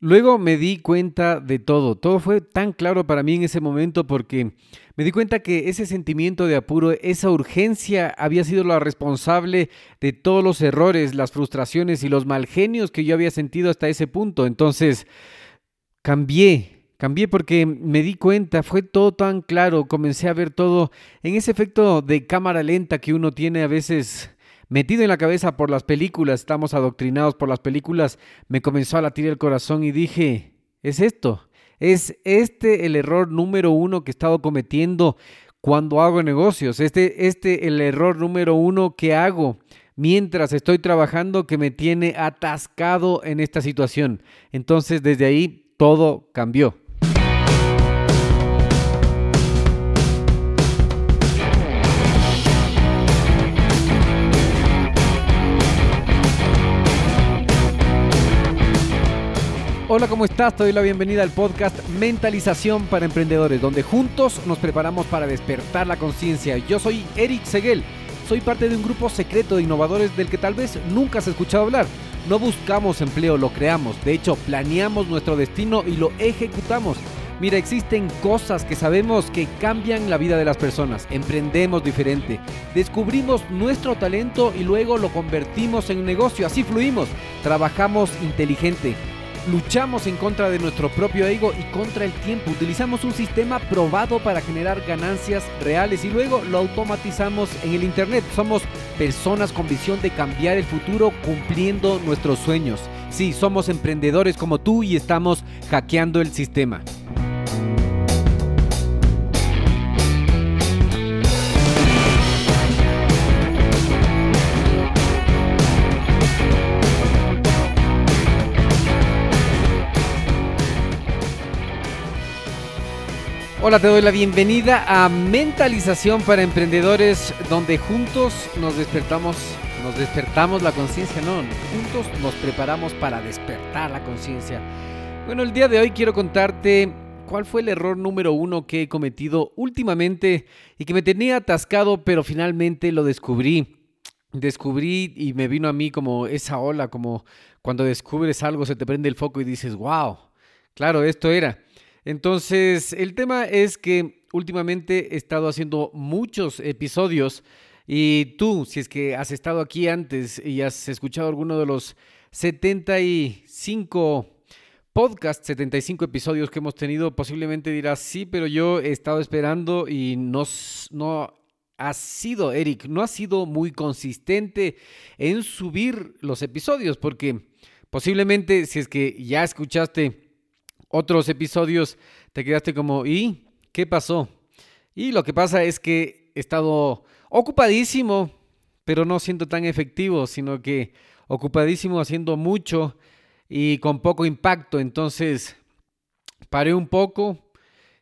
Luego me di cuenta de todo. Todo fue tan claro para mí en ese momento porque me di cuenta que ese sentimiento de apuro, esa urgencia había sido la responsable de todos los errores, las frustraciones y los malgenios que yo había sentido hasta ese punto. Entonces, cambié, cambié porque me di cuenta, fue todo tan claro, comencé a ver todo en ese efecto de cámara lenta que uno tiene a veces metido en la cabeza por las películas, estamos adoctrinados por las películas, me comenzó a latir el corazón y dije, es esto, es este el error número uno que he estado cometiendo cuando hago negocios, este, este el error número uno que hago mientras estoy trabajando que me tiene atascado en esta situación. Entonces desde ahí todo cambió. Hola, ¿cómo estás? Te doy la bienvenida al podcast Mentalización para Emprendedores, donde juntos nos preparamos para despertar la conciencia. Yo soy Eric Seguel, soy parte de un grupo secreto de innovadores del que tal vez nunca has escuchado hablar. No buscamos empleo, lo creamos. De hecho, planeamos nuestro destino y lo ejecutamos. Mira, existen cosas que sabemos que cambian la vida de las personas. Emprendemos diferente. Descubrimos nuestro talento y luego lo convertimos en negocio. Así fluimos. Trabajamos inteligente luchamos en contra de nuestro propio ego y contra el tiempo. Utilizamos un sistema probado para generar ganancias reales y luego lo automatizamos en el Internet. Somos personas con visión de cambiar el futuro cumpliendo nuestros sueños. Sí, somos emprendedores como tú y estamos hackeando el sistema. Hola, te doy la bienvenida a Mentalización para Emprendedores, donde juntos nos despertamos, nos despertamos la conciencia, no, juntos nos preparamos para despertar la conciencia. Bueno, el día de hoy quiero contarte cuál fue el error número uno que he cometido últimamente y que me tenía atascado, pero finalmente lo descubrí. Descubrí y me vino a mí como esa ola, como cuando descubres algo, se te prende el foco y dices, wow, claro, esto era. Entonces, el tema es que últimamente he estado haciendo muchos episodios y tú, si es que has estado aquí antes y has escuchado alguno de los 75 podcasts, 75 episodios que hemos tenido, posiblemente dirás, sí, pero yo he estado esperando y no, no ha sido, Eric, no ha sido muy consistente en subir los episodios, porque posiblemente si es que ya escuchaste otros episodios te quedaste como, ¿y qué pasó? Y lo que pasa es que he estado ocupadísimo, pero no siendo tan efectivo, sino que ocupadísimo haciendo mucho y con poco impacto. Entonces, paré un poco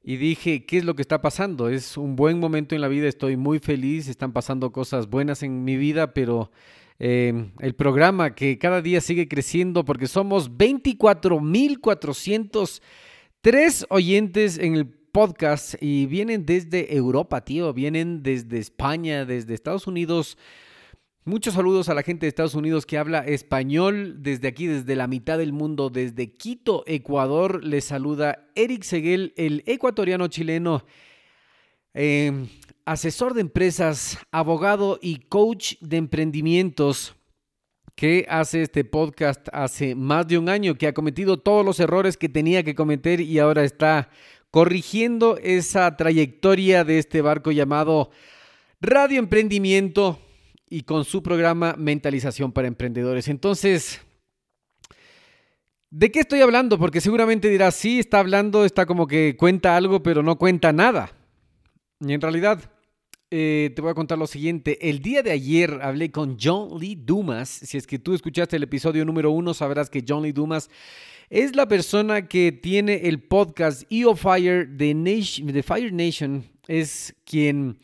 y dije, ¿qué es lo que está pasando? Es un buen momento en la vida, estoy muy feliz, están pasando cosas buenas en mi vida, pero Em, el programa que cada día sigue creciendo porque somos 24.403 oyentes en el podcast y vienen desde Europa, tío, vienen desde España, desde Estados Unidos. Muchos saludos a la gente de Estados Unidos que habla español desde aquí, desde la mitad del mundo, desde Quito, Ecuador. Les saluda Eric Seguel, el ecuatoriano chileno. Em, asesor de empresas, abogado y coach de emprendimientos que hace este podcast hace más de un año, que ha cometido todos los errores que tenía que cometer y ahora está corrigiendo esa trayectoria de este barco llamado Radio Emprendimiento y con su programa Mentalización para Emprendedores. Entonces, ¿de qué estoy hablando? Porque seguramente dirás, sí, está hablando, está como que cuenta algo, pero no cuenta nada. Y en realidad, eh, te voy a contar lo siguiente. El día de ayer hablé con John Lee Dumas. Si es que tú escuchaste el episodio número uno, sabrás que John Lee Dumas es la persona que tiene el podcast EO Fire de, Nation, de Fire Nation. Es quien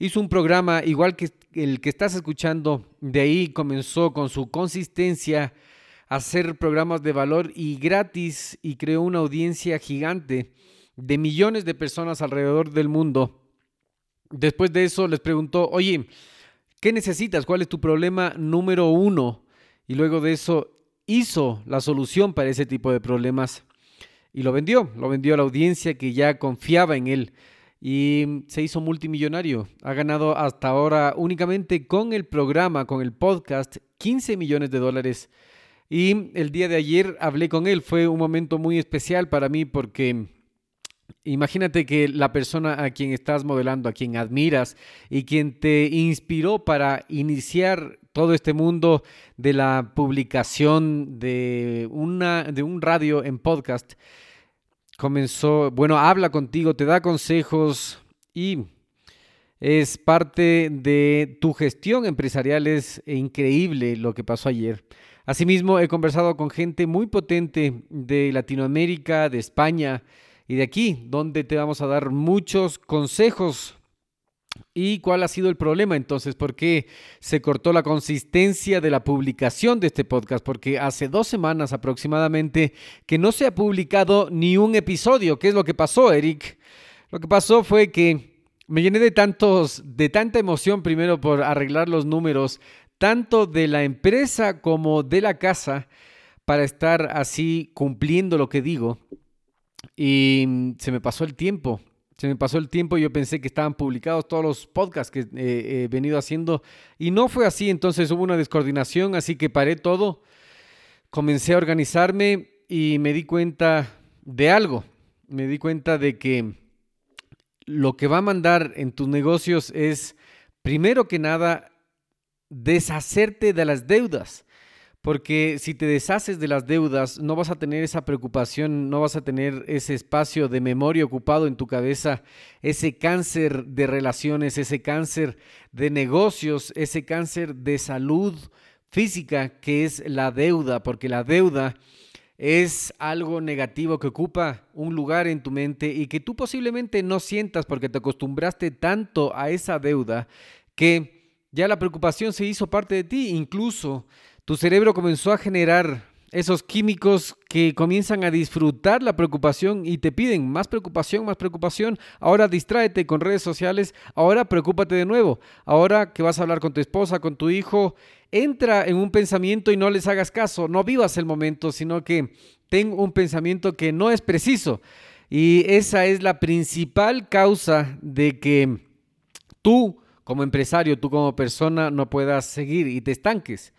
hizo un programa igual que el que estás escuchando. De ahí comenzó con su consistencia a hacer programas de valor y gratis y creó una audiencia gigante de millones de personas alrededor del mundo Después de eso les preguntó, oye, ¿qué necesitas? ¿Cuál es tu problema número uno? Y luego de eso hizo la solución para ese tipo de problemas y lo vendió, lo vendió a la audiencia que ya confiaba en él y se hizo multimillonario. Ha ganado hasta ahora únicamente con el programa, con el podcast, 15 millones de dólares. Y el día de ayer hablé con él. Fue un momento muy especial para mí porque imagínate que la persona a quien estás modelando, a quien admiras y quien te inspiró para iniciar todo este mundo de la publicación de, una, de un radio en podcast, comenzó, bueno, habla contigo, te da consejos y es parte de tu gestión empresarial. Es increíble lo que pasó ayer. Asimismo, he conversado con gente muy potente de Latinoamérica, de España y de aquí, donde te vamos a dar muchos consejos ¿Y cuál ha sido el problema entonces? ¿Por qué se cortó la consistencia de la publicación de este podcast? Porque hace dos semanas aproximadamente que no se ha publicado ni un episodio. ¿Qué es lo que pasó, Eric? Lo que pasó fue que me llené de tantos, de tanta emoción primero por arreglar los números, tanto de la empresa como de la casa, para estar así cumpliendo lo que digo. Y se me pasó el tiempo. Se me pasó el tiempo y yo pensé que estaban publicados todos los podcasts que he venido haciendo. Y no fue así, entonces hubo una descoordinación, así que paré todo, comencé a organizarme y me di cuenta de algo, me di cuenta de que lo que va a mandar en tus negocios es, primero que nada, deshacerte de las deudas. Porque si te deshaces de las deudas, no vas a tener esa preocupación, no vas a tener ese espacio de memoria ocupado en tu cabeza, ese cáncer de relaciones, ese cáncer de negocios, ese cáncer de salud física que es la deuda, porque la deuda es algo negativo que ocupa un lugar en tu mente y que tú posiblemente no sientas porque te acostumbraste tanto a esa deuda que ya la preocupación se hizo parte de ti, incluso tu cerebro comenzó a generar esos químicos que comienzan a disfrutar la preocupación y te piden más preocupación, más preocupación. Ahora distráete con redes sociales, ahora preocúpate de nuevo. Ahora que vas a hablar con tu esposa, con tu hijo, entra en un pensamiento y no les hagas caso. No vivas el momento, sino que ten un pensamiento que no es preciso. Y esa es la principal causa de que tú como empresario, tú como persona no puedas seguir y te estanques.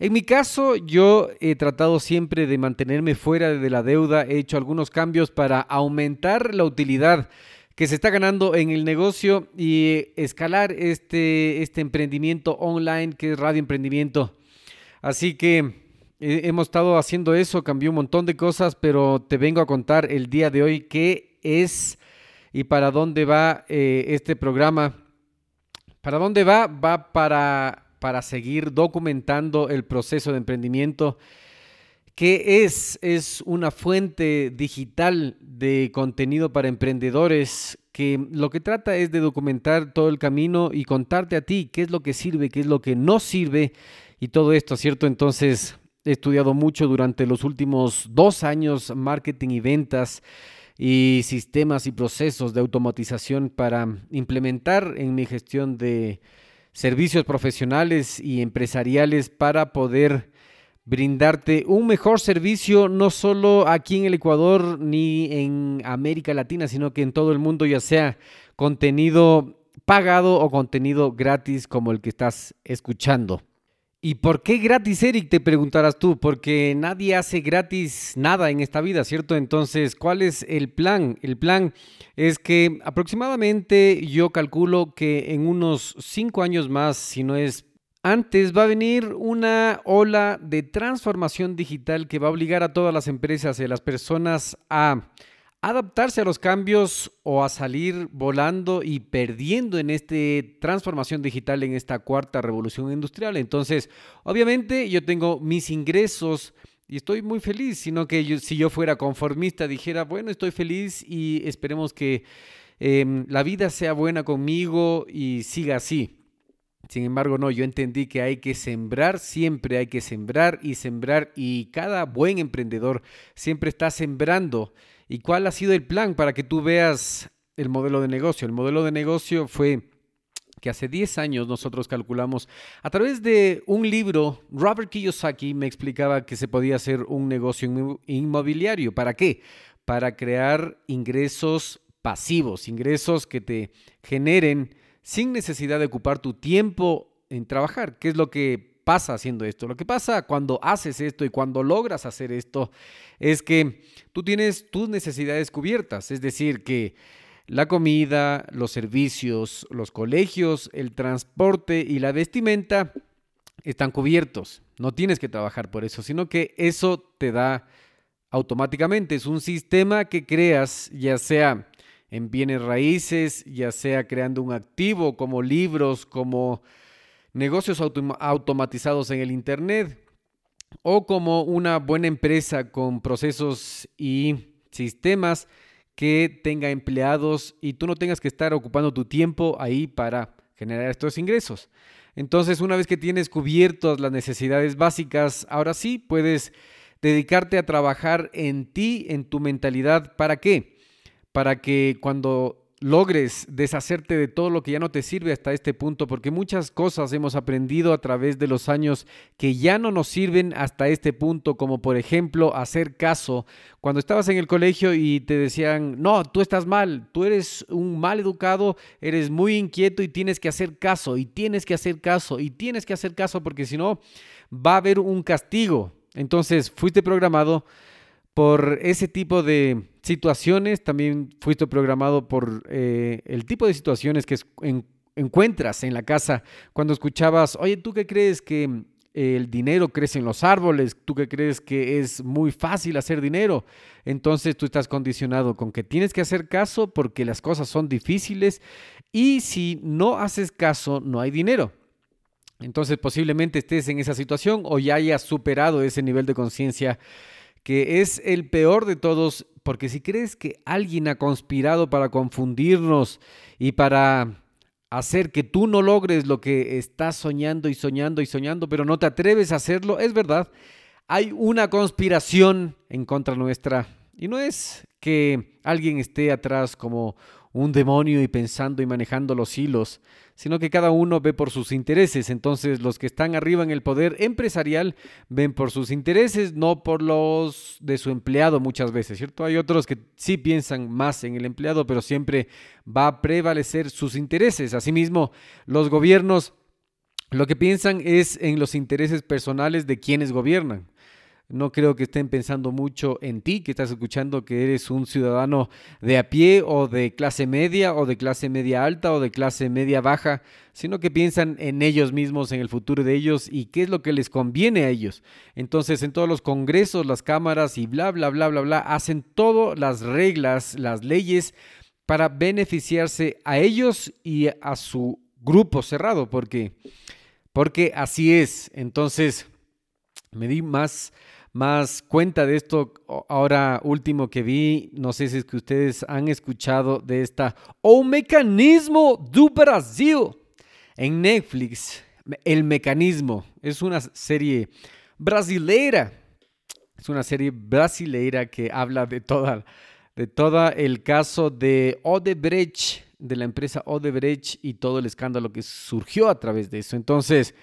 En mi caso, yo he tratado siempre de mantenerme fuera de la deuda, he hecho algunos cambios para aumentar la utilidad que se está ganando en el negocio y escalar este, este emprendimiento online que es Radio Emprendimiento. Así que eh, hemos estado haciendo eso, cambió un montón de cosas, pero te vengo a contar el día de hoy qué es y para dónde va eh, este programa. ¿Para dónde va? Va para para seguir documentando el proceso de emprendimiento que es, es una fuente digital de contenido para emprendedores que lo que trata es de documentar todo el camino y contarte a ti qué es lo que sirve, qué es lo que no sirve y todo esto, ¿cierto? Entonces he estudiado mucho durante los últimos dos años marketing y ventas y sistemas y procesos de automatización para implementar en mi gestión de servicios profesionales y empresariales para poder brindarte un mejor servicio no solo aquí en el Ecuador ni en América Latina, sino que en todo el mundo, ya sea contenido pagado o contenido gratis como el que estás escuchando. ¿Y por qué gratis, Eric? Te preguntarás tú, porque nadie hace gratis nada en esta vida, ¿cierto? Entonces, ¿cuál es el plan? El plan es que aproximadamente yo calculo que en unos cinco años más, si no es antes, va a venir una ola de transformación digital que va a obligar a todas las empresas y a las personas a adaptarse a los cambios o a salir volando y perdiendo en esta transformación digital, en esta cuarta revolución industrial. Entonces, obviamente yo tengo mis ingresos y estoy muy feliz, sino que si yo fuera conformista dijera, bueno, estoy feliz y esperemos que em, la vida sea buena conmigo y siga así. Sin embargo, no, yo entendí que hay que sembrar, siempre hay que sembrar y sembrar y cada buen emprendedor siempre está sembrando ¿Y cuál ha sido el plan para que tú veas el modelo de negocio? El modelo de negocio fue que hace 10 años nosotros calculamos a través de un libro, Robert Kiyosaki me explicaba que se podía hacer un negocio inmobiliario. ¿Para qué? Para crear ingresos pasivos, ingresos que te generen sin necesidad de ocupar tu tiempo en trabajar. ¿Qué es lo que pasa haciendo esto? Lo que pasa cuando haces esto y cuando logras hacer esto es que tú tienes tus necesidades cubiertas, es decir, que la comida, los servicios, los colegios, el transporte y la vestimenta están cubiertos. No tienes que trabajar por eso, sino que eso te da automáticamente. Es un sistema que creas, ya sea en bienes raíces, ya sea creando un activo como libros, como negocios automatizados en el Internet o como una buena empresa con procesos y sistemas que tenga empleados y tú no tengas que estar ocupando tu tiempo ahí para generar estos ingresos. Entonces, una vez que tienes cubiertas las necesidades básicas, ahora sí puedes dedicarte a trabajar en ti, en tu mentalidad. ¿Para qué? Para que cuando logres deshacerte de todo lo que ya no te sirve hasta este punto, porque muchas cosas hemos aprendido a través de los años que ya no nos sirven hasta este punto, como por ejemplo hacer caso. Cuando estabas en el colegio y te decían, no, tú estás mal, tú eres un mal educado, eres muy inquieto y tienes que hacer caso, y tienes que hacer caso, y tienes que hacer caso, porque si no, va a haber un castigo. Entonces, fuiste programado por ese tipo de situaciones, también fuiste programado por eh, el tipo de situaciones que encuentras en la casa. Cuando escuchabas, oye, ¿tú qué crees que el dinero crece en los árboles? ¿Tú qué crees que es muy fácil hacer dinero? Entonces tú estás condicionado con que tienes que hacer caso porque las cosas son difíciles y si no haces caso, no hay dinero. Entonces posiblemente estés en esa situación o ya hayas superado ese nivel de conciencia que es el peor de todos, porque si crees que alguien ha conspirado para confundirnos y para hacer que tú no logres lo que estás soñando y soñando y soñando, pero no te atreves a hacerlo, es verdad, hay una conspiración en contra nuestra. Y no es que alguien esté atrás como un demonio y pensando y manejando los hilos, sino que cada uno ve por sus intereses. Entonces los que están arriba en el poder empresarial ven por sus intereses, no por los de su empleado muchas veces, ¿cierto? Hay otros que sí piensan más en el empleado, pero siempre va a prevalecer sus intereses. Asimismo, los gobiernos lo que piensan es en los intereses personales de quienes gobiernan. No creo que estén pensando mucho en ti, que estás escuchando que eres un ciudadano de a pie o de clase media o de clase media alta o de clase media baja, sino que piensan en ellos mismos, en el futuro de ellos y qué es lo que les conviene a ellos. Entonces, en todos los congresos, las cámaras y bla, bla, bla, bla, bla, hacen todas las reglas, las leyes para beneficiarse a ellos y a su grupo cerrado, porque, porque así es. Entonces, me di más más cuenta de esto ahora último que vi. No sé si es que ustedes han escuchado de esta O Mecanismo do Brasil en Netflix. El Mecanismo es una serie brasileira. Es una serie brasileira que habla de toda de todo el caso de Odebrecht, de la empresa Odebrecht y todo el escándalo que surgió a través de eso. Entonces,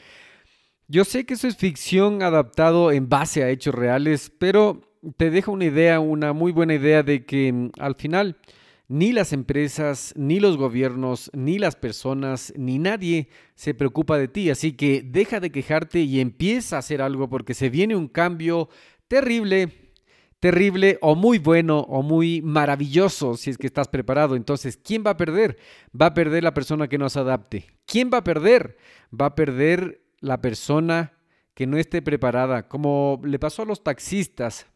yo sé que eso es ficción adaptado en base a hechos reales, pero te deja una idea, una muy buena idea de que mm, al final ni las empresas, ni los gobiernos, ni las personas, ni nadie se preocupa de ti. Así que deja de quejarte y empieza a hacer algo porque se viene un cambio terrible, terrible o muy bueno o muy maravilloso si es que estás preparado. Entonces, ¿quién va a perder? Va a perder la persona que no se adapte. ¿Quién va a perder? Va a perder la persona que no esté preparada, como le pasó a los taxistas,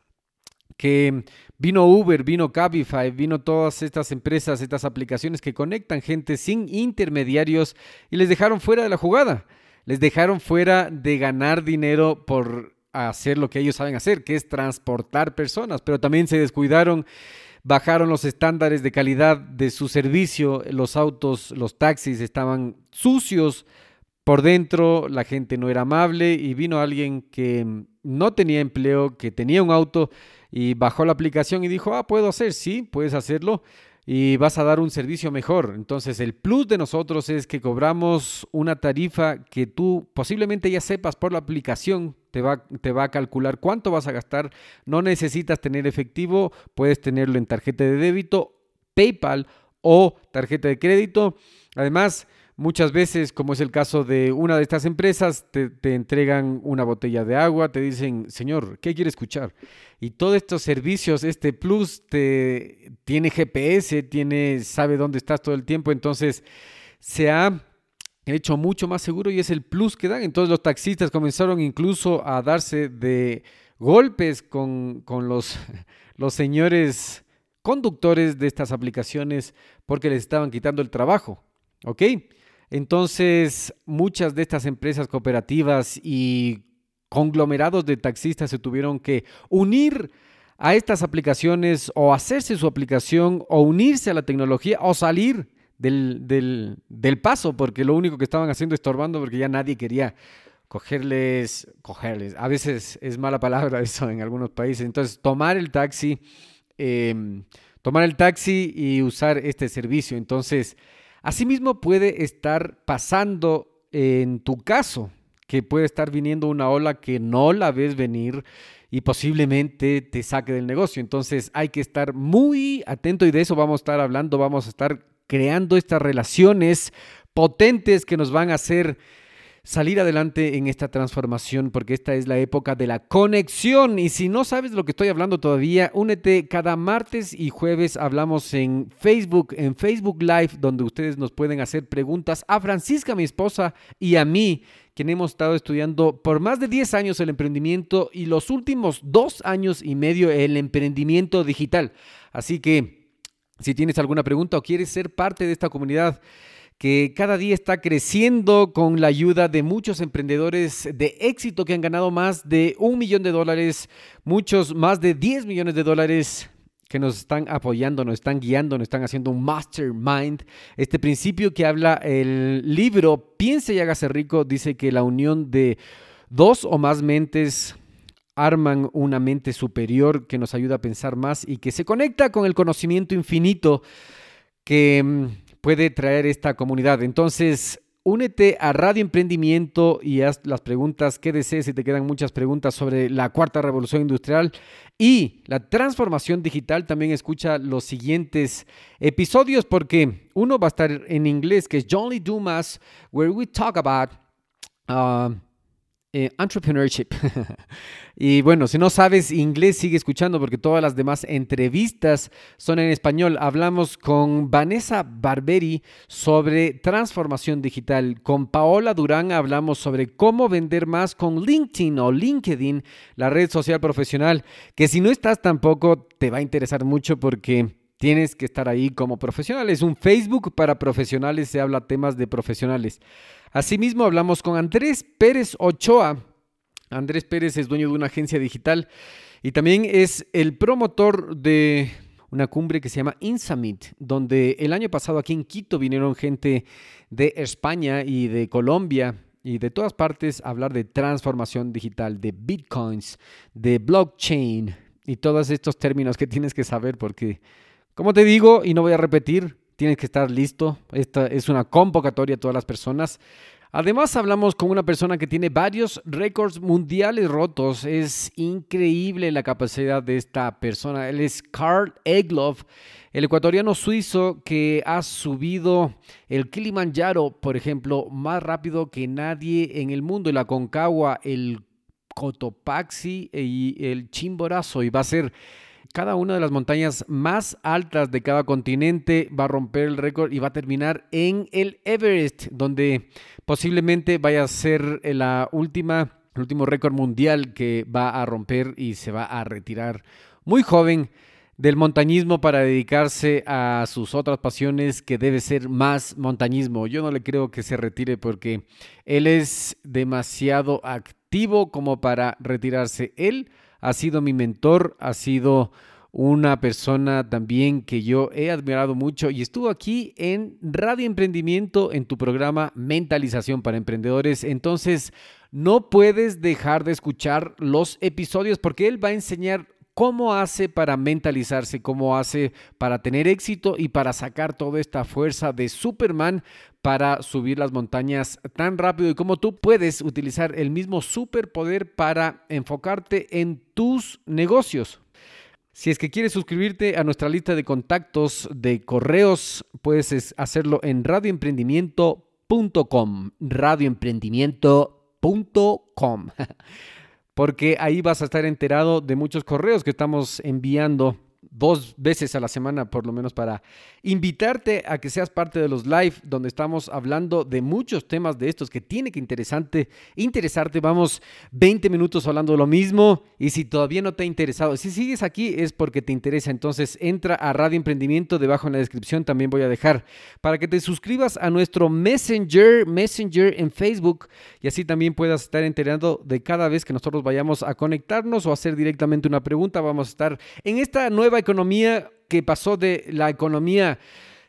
que vino Uber, vino Cabify, vino todas estas empresas, estas aplicaciones que conectan gente sin intermediarios y les dejaron fuera de la jugada, les dejaron fuera de ganar dinero por hacer lo que ellos saben hacer, que es transportar personas, pero también se descuidaron bajaron los estándares de calidad de su servicio, los autos, los taxis estaban sucios, por dentro la gente no era amable y vino alguien que no tenía empleo, que tenía un auto y bajó la aplicación y dijo, ah, puedo hacer, sí, puedes hacerlo. y vas a dar un servicio mejor. Entonces, el plus de nosotros es que cobramos una tarifa que tú posiblemente ya sepas por la aplicación, te va, te va a calcular cuánto vas a gastar. No necesitas tener efectivo, puedes tenerlo en tarjeta de débito, PayPal o tarjeta de crédito. Además, Muchas veces, como es el caso de una de estas empresas, te, entregan una botella de agua, te dicen, señor, ¿qué quiere escuchar? Y todos estos servicios, este plus, te, tiene GPS, tiene, sabe dónde estás todo el tiempo, entonces se ha hecho mucho más seguro y es el plus que dan. Entonces los taxistas comenzaron incluso a darse de golpes con, con los, los señores conductores de estas aplicaciones porque les estaban quitando el trabajo. ¿Ok? Entonces, muchas de estas empresas cooperativas y conglomerados de taxistas se tuvieron que unir a estas aplicaciones o hacerse su aplicación o unirse a la tecnología o salir del, paso porque lo único que estaban haciendo es estorbando porque ya nadie quería cogerles, cogerles. A veces es mala palabra eso en algunos países. Entonces, tomar el taxi, em, tomar el taxi y usar este servicio. Entonces, Asimismo puede estar pasando en tu caso, que puede estar viniendo una ola que no la ves venir y posiblemente te saque del negocio. Entonces hay que estar muy atento y de eso vamos a estar hablando, vamos a estar creando estas relaciones potentes que nos van a hacer salir adelante en esta transformación porque esta es la época de la conexión y si no sabes lo que estoy hablando todavía, únete cada martes y jueves hablamos en Facebook, en Facebook Live, donde ustedes nos pueden hacer preguntas a Francisca, mi esposa, y a mí, quien hemos estado estudiando por más de 10 años el emprendimiento y los últimos dos años y medio el emprendimiento digital. Así que si tienes alguna pregunta o quieres ser parte de esta comunidad, que cada día está creciendo con la ayuda de muchos emprendedores de éxito que han ganado más de un millón de dólares, muchos más de 10 millones de dólares que nos están apoyando, nos están guiando, nos están haciendo un mastermind. Este principio que habla el libro Piense y hágase rico dice que la unión de dos o más mentes arman una mente superior que nos ayuda a pensar más y que se conecta con el conocimiento infinito que mm, puede traer esta comunidad. Entonces, únete a Radio Emprendimiento y haz las preguntas que desees si te quedan muchas preguntas sobre la cuarta revolución industrial y la transformación digital. También escucha los siguientes episodios porque uno va a estar en inglés que es John Lee Dumas, where we talk about uh, eh, entrepreneurship. y bueno, si no sabes inglés, sigue escuchando porque todas las demás entrevistas son en español. Hablamos con Vanessa Barberi sobre transformación digital. Con Paola Durán hablamos sobre cómo vender más con LinkedIn o LinkedIn, la red social profesional, que si no estás tampoco te va a interesar mucho porque... Tienes que estar ahí como profesional. Es un Facebook para profesionales, se habla temas de profesionales. Asimismo, hablamos con Andrés Pérez Ochoa. Andrés Pérez es dueño de una agencia digital y también es el promotor de una cumbre que se llama Insummit, donde el año pasado aquí en Quito vinieron gente de España y de Colombia y de todas partes a hablar de transformación digital, de bitcoins, de blockchain y todos estos términos que tienes que saber porque, como te digo, y no voy a repetir, tienes que estar listo. Esta es una convocatoria a todas las personas. Además, hablamos con una persona que tiene varios récords mundiales rotos. Es increíble la capacidad de esta persona. Él es Carl Egloff, el ecuatoriano suizo que ha subido el Kilimanjaro, por ejemplo, más rápido que nadie en el mundo. El Aconcagua, el Cotopaxi y el Chimborazo. Y va a ser cada una de las montañas más altas de cada continente va a romper el récord y va a terminar en el Everest, donde posiblemente vaya a ser la última, el último récord mundial que va a romper y se va a retirar muy joven del montañismo para dedicarse a sus otras pasiones que debe ser más montañismo. Yo no le creo que se retire porque él es demasiado activo como para retirarse. Él ha sido mi mentor, ha sido una persona también que yo he admirado mucho y estuvo aquí en Radio Emprendimiento en tu programa Mentalización para Emprendedores. Entonces, no puedes dejar de escuchar los episodios porque él va a enseñar cómo hace para mentalizarse, cómo hace para tener éxito y para sacar toda esta fuerza de Superman para subir las montañas tan rápido y cómo tú puedes utilizar el mismo superpoder para enfocarte en tus negocios. Si es que quieres suscribirte a nuestra lista de contactos de correos, puedes hacerlo en radioemprendimiento.com. Radioemprendimiento.com. Porque ahí vas a estar enterado de muchos correos que estamos enviando dos veces a la semana por lo menos para invitarte a que seas parte de los live donde estamos hablando de muchos temas de estos que tiene que interesante, interesarte. Vamos 20 minutos hablando de lo mismo y si todavía no te ha interesado, si sigues aquí es porque te interesa. Entonces entra a Radio Emprendimiento, debajo en la descripción también voy a dejar para que te suscribas a nuestro Messenger, Messenger en Facebook y así también puedas estar enterando de cada vez que nosotros vayamos a conectarnos o hacer directamente una pregunta. Vamos a estar en esta economía que pasó de la economía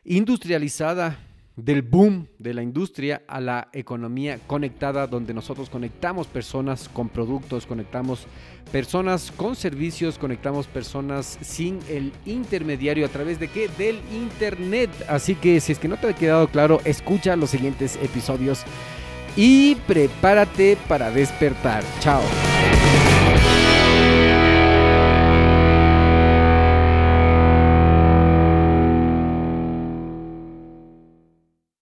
industrializada, del boom de la industria a la economía conectada, donde nosotros conectamos personas con productos, conectamos personas con servicios, conectamos personas sin el intermediario a través de qué? Del internet. Así que si es que no te ha quedado claro, escucha los siguientes episodios y prepárate para despertar. Chao.